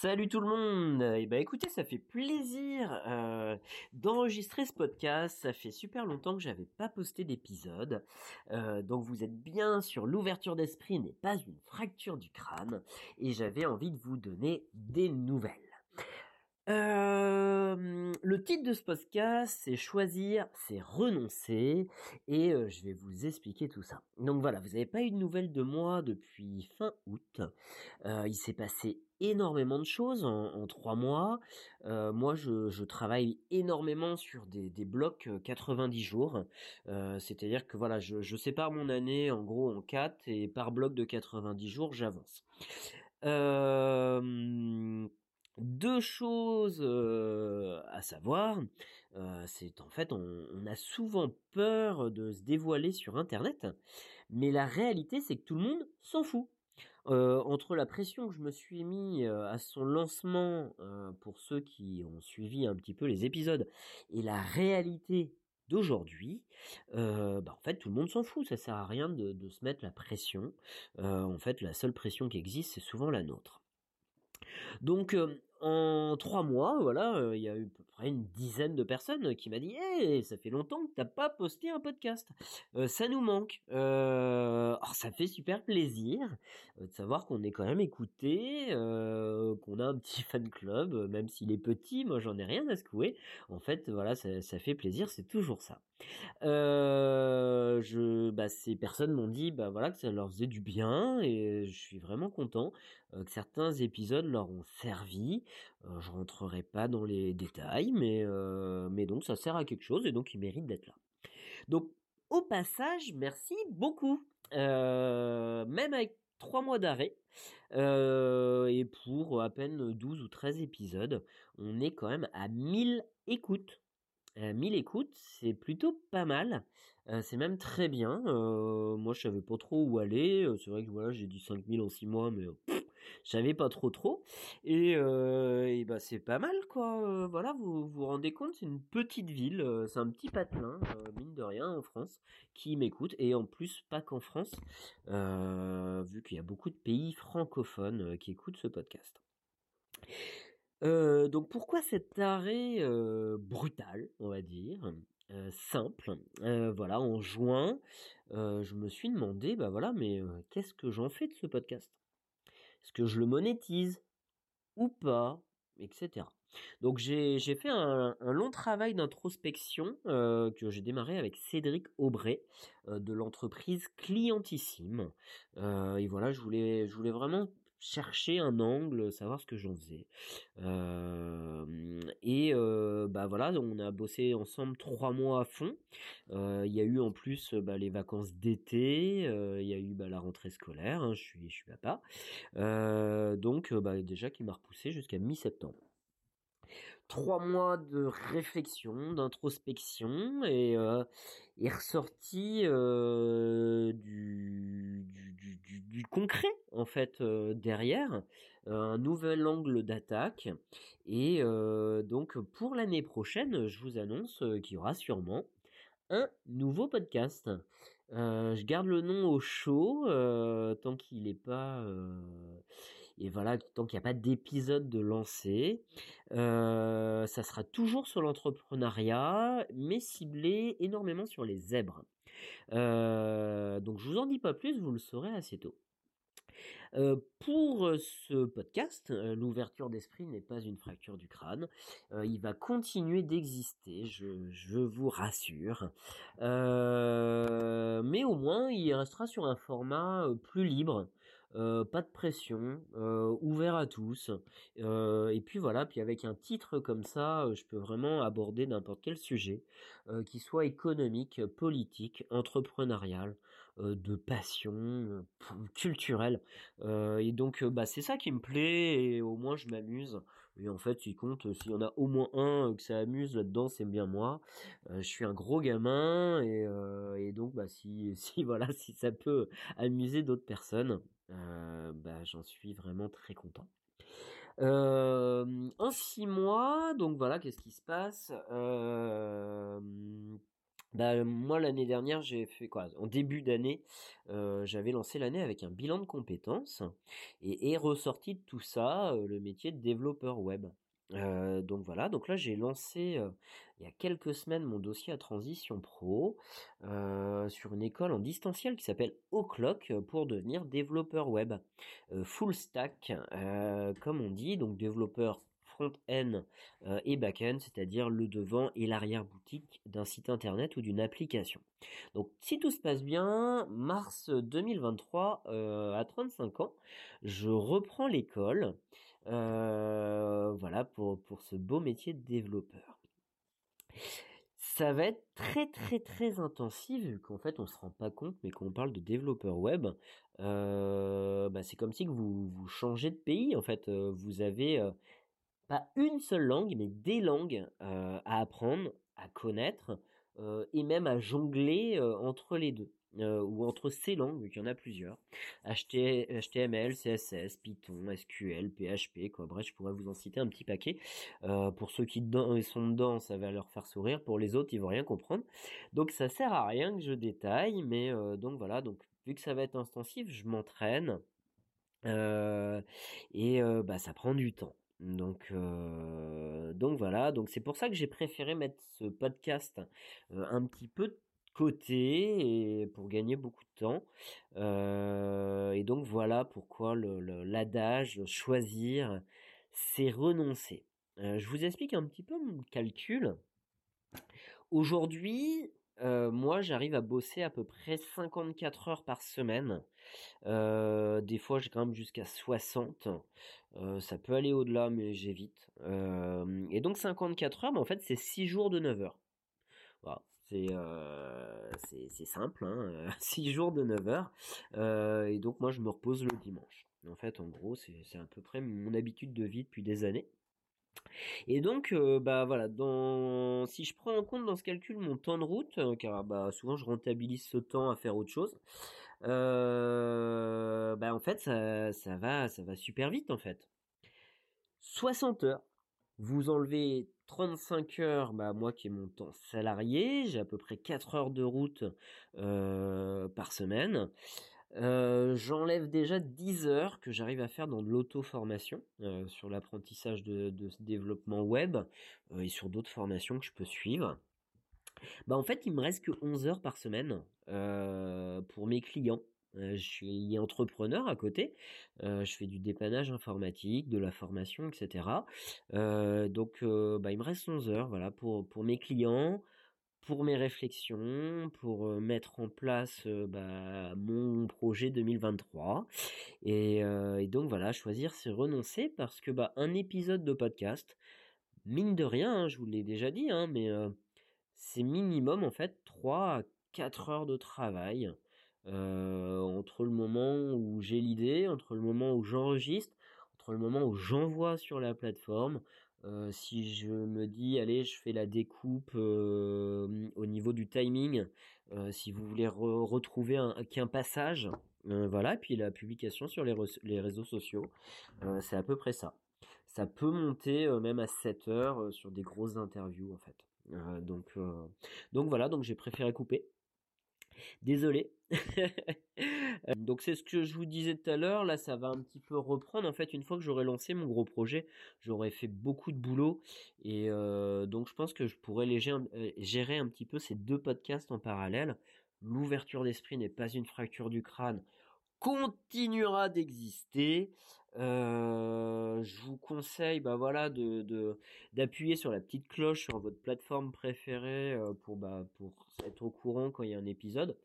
Salut tout le monde eh ben écoutez, ça fait plaisir euh, d'enregistrer ce podcast. Ça fait super longtemps que j'avais pas posté d'épisode. Euh, donc vous êtes bien sur l'ouverture d'esprit n'est pas une fracture du crâne. Et j'avais envie de vous donner des nouvelles. Euh, le titre de ce podcast, c'est choisir, c'est renoncer, et je vais vous expliquer tout ça. Donc voilà, vous n'avez pas eu de nouvelles de moi depuis fin août. Il s'est passé énormément de choses en, trois mois. moi, je, travaille énormément sur des, blocs 90 jours. C'est-à-dire que voilà, je, sépare mon année en gros en quatre et par bloc de 90 jours, j'avance. Euh, deux choses euh, à savoir, euh, c'est en fait on, a souvent peur de se dévoiler sur Internet, mais la réalité c'est que tout le monde s'en fout. Entre la pression que je me suis mis à son lancement pour ceux qui ont suivi un petit peu les épisodes et la réalité d'aujourd'hui, bah en fait tout le monde s'en fout, ça sert à rien de, de se mettre la pression. en fait la seule pression qui existe c'est souvent la nôtre. Donc en trois mois, voilà, euh, il y a eu à peu près une dizaine de personnes qui m'a dit hey, ça fait longtemps que t'as pas posté un podcast. Euh, ça nous manque. Euh, ça fait super plaisir euh, de savoir qu'on est quand même écouté, qu'on a un petit fan club, même s'il est petit, moi j'en ai rien à secouer. En fait, voilà, ça fait plaisir, c'est toujours ça. Je, bah, ces personnes m'ont dit, bah voilà, que ça leur faisait du bien et je suis vraiment content que certains épisodes leur ont servi. Euh, je rentrerai pas dans les détails, mais, mais donc ça sert à quelque chose et donc il mérite d'être là. Donc au passage, merci beaucoup. Même avec trois mois d'arrêt et pour à peine 12 ou 13 épisodes, on est quand même à 1000 écoutes. 1000 écoutes, c'est plutôt pas mal. c'est même très bien. moi, je savais pas trop où aller. c'est vrai que voilà, j'ai dit 5000 en 6 mois, mais j'avais pas trop trop et, euh, et bah c'est pas mal quoi euh, voilà vous vous rendez compte c'est une petite ville euh, c'est un petit patelin euh, mine de rien en France qui m'écoute et en plus pas qu'en France vu qu'il y a beaucoup de pays francophones qui écoutent ce podcast donc pourquoi cet arrêt brutal on va dire simple? voilà, en juin, je me suis demandé, bah voilà, mais qu'est-ce que j'en fais de ce podcast? Est-ce que je le monétise ou pas, etc. Donc j'ai fait un, long travail d'introspection que j'ai démarré avec Cédric Aubray de l'entreprise Clientissime. Et voilà, je voulais vraiment chercher un angle, savoir ce que j'en faisais. Euh, et euh, bah voilà, on a bossé ensemble trois mois à fond. Euh, il y a eu en plus bah, les vacances d'été, il y a eu bah, la rentrée scolaire. Hein, je suis, je suis papa. donc bah, déjà qui m'a repoussé jusqu'à mi-septembre trois mois de réflexion, d'introspection et euh, est ressorti euh, du, concret en fait euh, derrière, un nouvel angle d'attaque et donc pour l'année prochaine, je vous annonce qu'il y aura sûrement un nouveau podcast. Je garde le nom au chaud tant qu'il n'est pas et voilà tant qu'il n'y a pas d'épisode de lancé. ça sera toujours sur l'entrepreneuriat, mais ciblé énormément sur les zèbres. donc je vous en dis pas plus, vous le saurez assez tôt. Euh, pour euh, ce podcast, euh, l'ouverture d'esprit n'est pas une fracture du crâne. il va continuer d'exister, je, vous rassure. mais au moins, il restera sur un format plus libre, pas de pression, ouvert à tous. et puis voilà, puis avec un titre comme ça, je peux vraiment aborder n'importe quel sujet, qui soit économique, politique, entrepreneurial, de passion, culturel. Et donc bah c'est ça qui me plaît et au moins je m'amuse. Et en fait, il compte s'il y en a au moins un que ça amuse là-dedans, c'est bien moi. Je suis un gros gamin et, bah si voilà si ça peut amuser d'autres personnes, bah j'en suis vraiment très content. en six mois, donc voilà, qu'est-ce qui se passe? Bah, moi l'année dernière, j'ai fait quoi? En début d'année, j'avais lancé l'année avec un bilan de compétences et est ressorti de tout ça, le métier de développeur web. Donc voilà, donc là j'ai lancé, il y a quelques semaines mon dossier à Transition Pro, sur une école en distanciel qui s'appelle O'Clock, pour devenir développeur web, full stack, comme on dit, donc développeur front-end et back-end, c'est-à-dire le devant et l'arrière-boutique d'un site internet ou d'une application. Donc si tout se passe bien, mars 2023, euh, à 35 ans, je reprends l'école voilà pour, ce beau métier de développeur. Ça va être très très très intensif vu qu'en fait on se rend pas compte mais quand on parle de développeur web, bah, c'est comme si vous, vous changez de pays en fait. vous avez pas une seule langue, mais des langues à apprendre, à connaître et même à jongler entre les deux. Ou entre ces langues, vu qu'il y en a plusieurs. HTML, CSS, Python, SQL, PHP, quoi. Bref, je pourrais vous en citer un petit paquet. pour ceux qui sont dedans, ça va leur faire sourire. Pour les autres, ils vont rien comprendre. Donc ça sert à rien que je détaille, mais donc voilà. Donc vu que ça va être intensif, je m'entraîne. et bah ça prend du temps. Donc, donc voilà, donc c'est pour ça que j'ai préféré mettre ce podcast un petit peu côté et pour gagner beaucoup de temps. et donc voilà pourquoi l'adage choisir, c'est renoncer. je vous explique un petit peu mon calcul. Aujourd'hui, moi j'arrive à bosser à peu près 54 heures par semaine. des fois quand même jusqu'à 60 ça peut aller au-delà, mais j'évite. et donc 54 heures, mais en fait c'est 6 jours de 9 heures. C'est c'est simple, hein, 6 jours de 9 heures. et donc moi je me repose le dimanche. En fait, en gros, c'est à peu près mon habitude de vie depuis des années. Et donc, bah voilà, dans... si je prends en compte dans ce calcul mon temps de route, car bah, souvent je rentabilise ce temps à faire autre chose, euh, bah en fait ça, ça, va ça va super vite en fait. 60 heures. Vous enlevez 35 heures, bah moi qui ai mon temps salarié, j'ai à peu près 4 heures de route par semaine. J'enlève déjà 10 heures que j'arrive à faire dans de l'auto-formation sur l'apprentissage de, de, développement web et sur d'autres formations que je peux suivre. Bah en fait, il me reste que 11 heures par semaine pour mes clients. Je suis entrepreneur à côté. je fais du dépannage informatique, de la formation, etc. donc, bah, il me reste 11 heures, voilà, pour pour mes clients, pour mes réflexions, pour mettre en place bah, mon projet 2023. Et, et, donc voilà, choisir c'est renoncer parce que bah un épisode de podcast, mine de rien, hein, je vous l'ai déjà dit, hein, mais c'est minimum en fait 3 à 4 heures de travail entre le moment où j'ai l'idée, entre le moment où j'enregistre, entre le moment où j'envoie sur la plateforme. si je me dis allez je fais la découpe au niveau du timing, si vous voulez retrouver un, qu'un passage, voilà, puis la publication sur les, réseaux sociaux, c'est à peu près ça. Ça peut monter même à 7 heures sur des grosses interviews en fait. Euh, donc, euh, donc voilà, donc j'ai préféré couper. Désolé. Euh, donc c'est ce que je vous disais tout à l'heure, là ça va un petit peu reprendre. En fait, une fois que j'aurai lancé mon gros projet, j'aurais fait beaucoup de boulot. Et donc je pense que je pourrais gérer un petit peu ces deux podcasts en parallèle. L'ouverture d'esprit n'est pas une fracture du crâne continuera d'exister. Euh, je vous conseille, bah voilà, de d'appuyer sur la petite cloche sur votre plateforme préférée euh, pour bah pour être au courant quand il y a un épisode,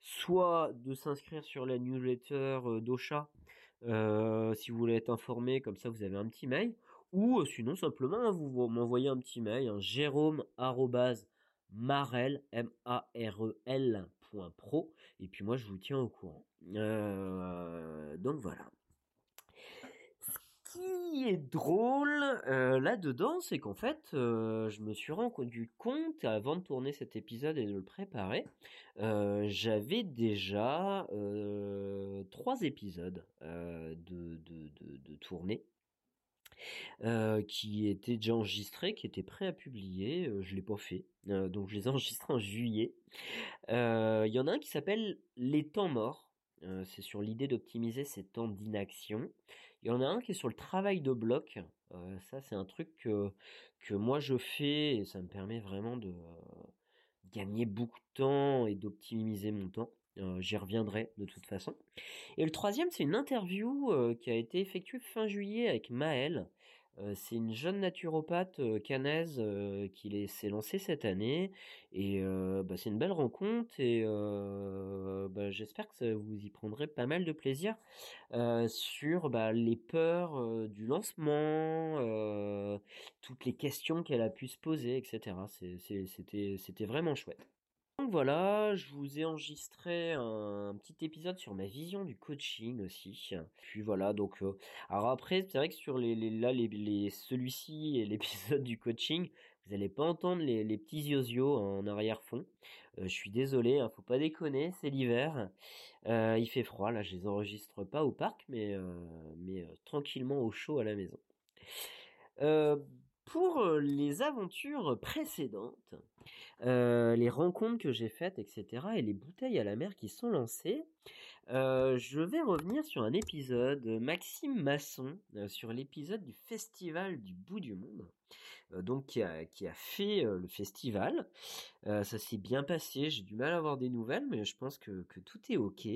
soit de s'inscrire sur la newsletter euh, d'Ocha si vous voulez être informé, comme ça vous avez un petit mail, ou sinon simplement vous, m'envoyez un petit mail, hein, jérôme marel m a r e l et puis moi je vous tiens au courant. Donc voilà qui est drôle là-dedans, c'est qu'en fait, je me suis rendu compte avant de tourner cet épisode et de le préparer, j'avais déjà trois épisodes de, de, de, qui était déjà enregistré, qui était prêt à publier. je l'ai pas fait, donc je les ai enregistrés en juillet. Il y en a un qui s'appelle Les temps morts. C'est sur l'idée d'optimiser ces temps d'inaction. Il y en a un qui est sur le travail de bloc. ça, c'est un truc que, moi je fais et ça me permet vraiment de gagner beaucoup de temps et d'optimiser mon temps. J'y reviendrai de toute façon. Et le troisième, c'est une interview qui a été effectuée fin juillet avec C'est une jeune naturopathe canaise qui s'est lancée cette année. Et bah, c'est une belle rencontre et bah, j'espère que vous y prendrez pas mal de plaisir sur bah, les peurs du lancement, toutes les questions qu'elle a pu se poser, etc. C'était vraiment chouette. Donc voilà, je vous ai enregistré un petit épisode sur ma vision du coaching aussi. Puis voilà, donc euh, alors après c'est vrai que sur les, là celui-ci et l'épisode du coaching, vous n'allez pas entendre les, petits yozio en arrière-fond. Euh, je suis désolé, hein, faut pas déconner, c'est l'hiver. Euh, il fait froid, là je les enregistre pas au parc, mais, mais tranquillement au chaud à la maison. Pour les aventures précédentes, les rencontres que j'ai faites, etc., et les bouteilles à la mer qui sont lancées. Je vais revenir sur un épisode, Maxime Masson, sur l'épisode du Festival du bout du monde, donc qui a, qui a fait le festival. ça s'est bien passé, j'ai du mal à avoir des nouvelles, mais je pense que tout est ok.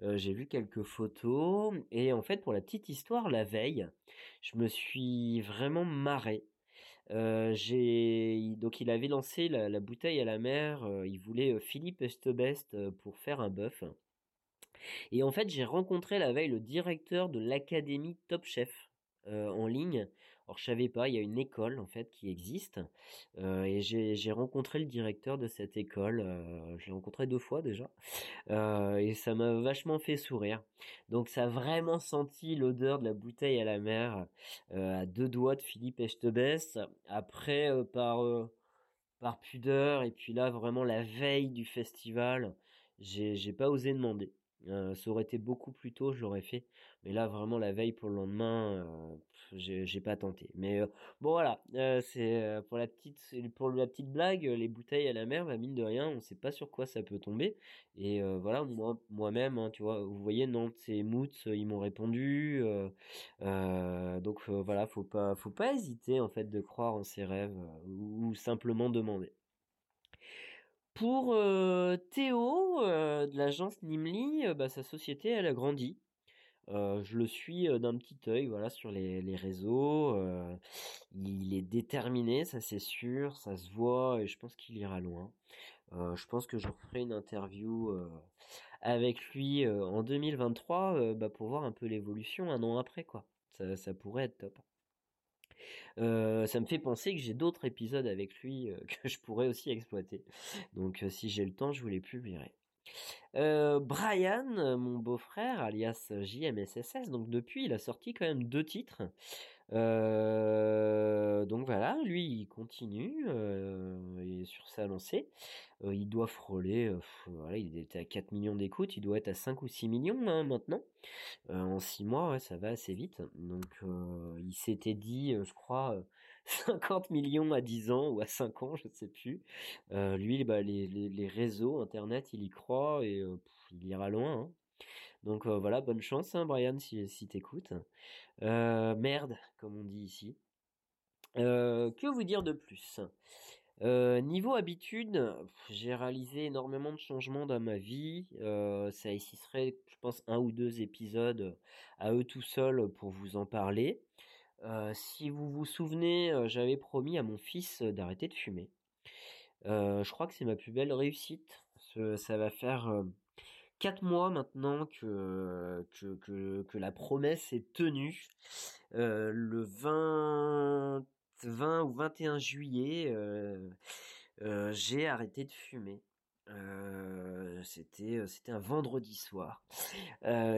j'ai vu quelques photos, et en fait, pour la petite histoire, la veille, je me suis vraiment marré j'ai donc il avait lancé la, bouteille à la mer. il voulait Philippe Estebest pour faire un bœuf. Et en fait, j'ai rencontré la veille le directeur de l'académie Top Chef en ligne alors je savais pas, il y a une école en fait qui existe euh, et j'ai rencontré le directeur de cette école. Euh, je l'ai rencontré deux fois déjà euh, et ça m'a vachement fait sourire. Donc ça a vraiment senti l'odeur de la bouteille à la mer à deux doigts de Philippe Echtebest. Après par par pudeur et puis là vraiment la veille du festival, j'ai pas osé demander. Ça aurait été beaucoup plus tôt, je l'aurais fait. Mais là, vraiment, la veille pour le lendemain, j'ai pas tenté. Mais bon voilà, c'est pour la petite pour la petite blague, les bouteilles à la mer, bah, mine de rien, on sait pas sur quoi ça peut tomber. Et voilà, moi moi-même, hein, tu vois, vous voyez, Nantes et Moots, ils m'ont répondu. donc voilà, faut pas faut pas hésiter en fait de croire en ses rêves ou, simplement demander. Pour Théo de l'agence Nimli, bah, sa société elle a grandi je le suis d'un petit œil, voilà, sur les, réseaux. il est déterminé, ça c'est sûr, ça se voit, et je pense qu'il ira loin. je pense que je ferai une interview avec lui en 2023 bah, pour voir un peu l'évolution un an après, quoi. Ça, ça pourrait être top. Ça me fait penser que j'ai d'autres épisodes avec lui que je pourrais aussi exploiter. Donc si j'ai le temps, je vous les publierai. Euh, Brian, mon beau-frère, alias JMSSS, donc depuis, il a sorti quand même deux titres. Euh, donc voilà, lui, il continue euh, sur sa lancée. il doit frôler, voilà, il était à 4 millions d'écoutes, il doit être à 5 ou 6 millions hein, maintenant. en 6 mois, ça va assez vite. Donc il s'était dit, je crois 50 millions à 10 ans ou à 5 ans, je ne sais plus. Euh, lui, bah, les, les, réseaux, Internet, il y croit et euh, il ira loin. Hein. Donc euh, voilà, bonne chance, hein, Brian, si, t'écoutes. merde, comme on dit ici. que vous dire de plus? Niveau habitude, j'ai réalisé énormément de changements dans ma vie. ça ici serait, je pense, un ou deux épisodes à eux tout seuls pour vous en parler si vous vous souvenez, j'avais promis à mon fils d'arrêter de fumer. je crois que c'est ma plus belle réussite. ça va faire quatre mois maintenant que, que, que, la promesse est tenue. le 20, 20 ou 21 juillet, j'ai arrêté de fumer c'était c'était un vendredi soir.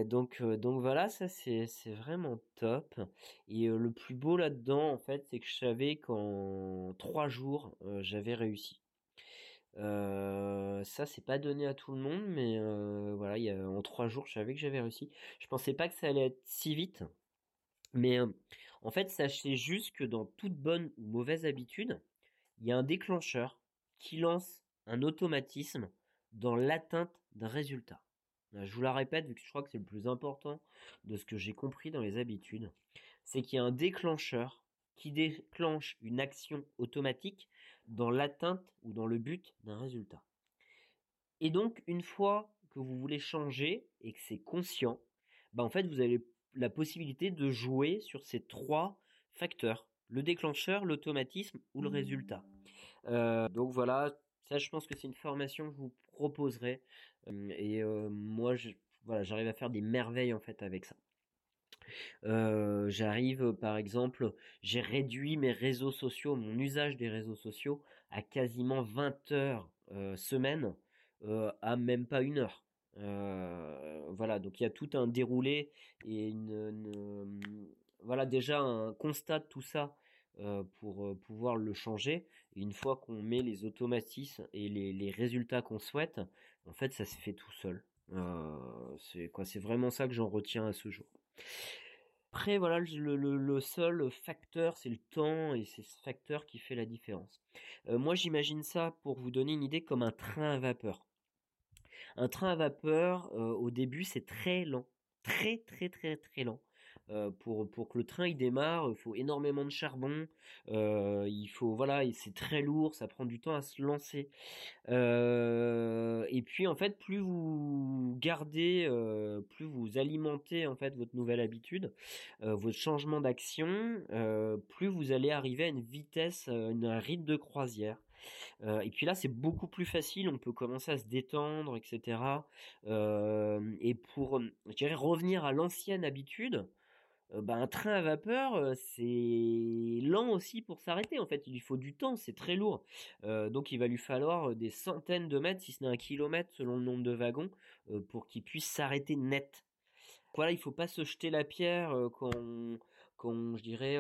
donc donc voilà, ça c'est c'est vraiment top. Et le plus beau là-dedans, en fait, c'est que je savais qu'en trois jours, j'avais réussi. Ça c'est pas donné à tout le monde, mais voilà, y a, en trois jours, je savais que j'avais réussi. Je pensais pas que ça allait être si vite, mais En fait, sachez juste que dans toute bonne ou mauvaise habitude, il y a un déclencheur qui lance un automatisme dans l'atteinte d'un résultat. Je vous la répète, vu que je crois que c'est le plus important de ce que j'ai compris dans les habitudes, c'est qu'il y a un déclencheur qui déclenche une action automatique dans l'atteinte ou dans le but d'un résultat. Et donc, une fois que vous voulez changer et que c'est conscient, bah en fait, vous avez la possibilité de jouer sur ces trois facteurs le déclencheur, l'automatisme ou le résultat. Euh, donc voilà, ça je pense que c'est une formation que je vous proposerai euh, et euh, moi voilà, j'arrive à faire des merveilles en fait avec ça. J'arrive par exemple, j'ai réduit mes réseaux sociaux, mon usage des réseaux sociaux à quasiment 20 heures semaine, à même pas une heure. voilà, donc il y a tout un déroulé et une, voilà déjà un constat de tout ça pour pouvoir le changer. Une fois qu'on met les automatismes et les, résultats qu'on souhaite, en fait, ça se fait tout seul. c'est quoi C'est vraiment ça que j'en retiens à ce jour. Après, voilà, le, seul facteur, c'est le temps, et c'est ce facteur qui fait la différence. moi, j'imagine ça, pour vous donner une idée, comme un train à vapeur. Un train à vapeur, au début, c'est très lent. Très, très, très, très lent. Pour, pour que le train il démarre, il faut énormément de charbon, il faut voilà, c'est très lourd, ça prend du temps à se lancer. Et puis en fait, plus vous gardez, plus vous alimentez en fait votre nouvelle habitude, votre changement d'action, plus vous allez arriver à une vitesse, un rythme de croisière. et puis là, c'est beaucoup plus facile, on peut commencer à se détendre, etc. et pour, je dirais, revenir à l'ancienne habitude, bah, un train à vapeur, c'est lent aussi pour s'arrêter. En fait, il lui faut du temps, c'est très lourd. donc, il va lui falloir des centaines de mètres, si ce n'est un kilomètre selon le nombre de wagons, pour qu'il puisse s'arrêter net. Voilà, il faut pas se jeter la pierre quand, quand je dirais,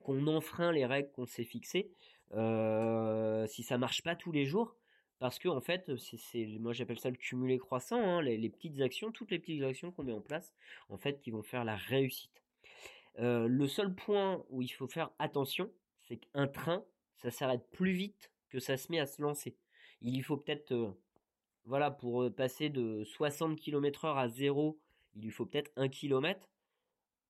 qu'on enfreint les règles qu'on s'est fixées. si ça marche pas tous les jours, parce que en fait, moi j'appelle ça le cumulé croissant, hein, les, petites actions, toutes les petites actions qu'on met en place, en fait, qui vont faire la réussite. Le seul point où il faut faire attention, c'est qu'un train, ça s'arrête plus vite que ça se met à se lancer. Il y faut peut-être, voilà, pour passer de 60 km/h à 0, il lui faut peut-être 1 km.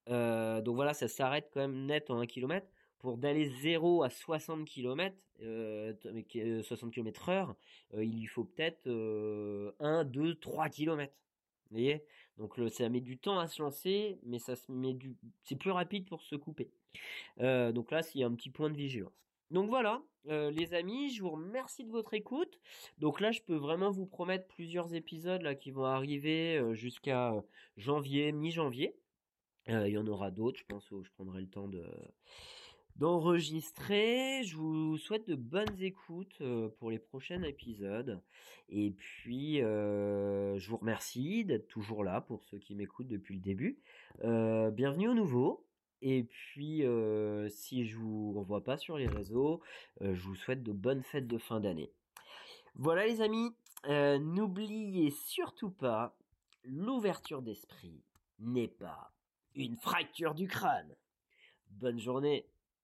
donc voilà, ça s'arrête quand même net en 1 km pour d'aller 0 à 60 km, 60 km heure, euh, il lui faut peut-être 1, 2, 3 km. Vous voyez? Donc ça met du temps à se lancer, mais ça se met du, c'est plus rapide pour se couper. Euh, donc là, a un petit point de vigilance. Donc voilà, euh, les amis, je vous remercie de votre écoute. Donc là, je peux vraiment vous promettre plusieurs épisodes là qui vont arriver jusqu'à janvier, mi-janvier. Il y en aura d'autres, je pense, où je prendrai le temps de d'enregistrer. Je vous souhaite de bonnes écoutes euh, pour les prochains épisodes. Et puis, euh, je vous remercie d'être toujours là pour ceux qui m'écoutent depuis le début. Euh, bienvenue au nouveau. Et puis, si je vous revois pas sur les réseaux, je vous souhaite de bonnes fêtes de fin d'année. Voilà les amis, n'oubliez surtout pas, l'ouverture d'esprit n'est pas une fracture du crâne. Bonne journée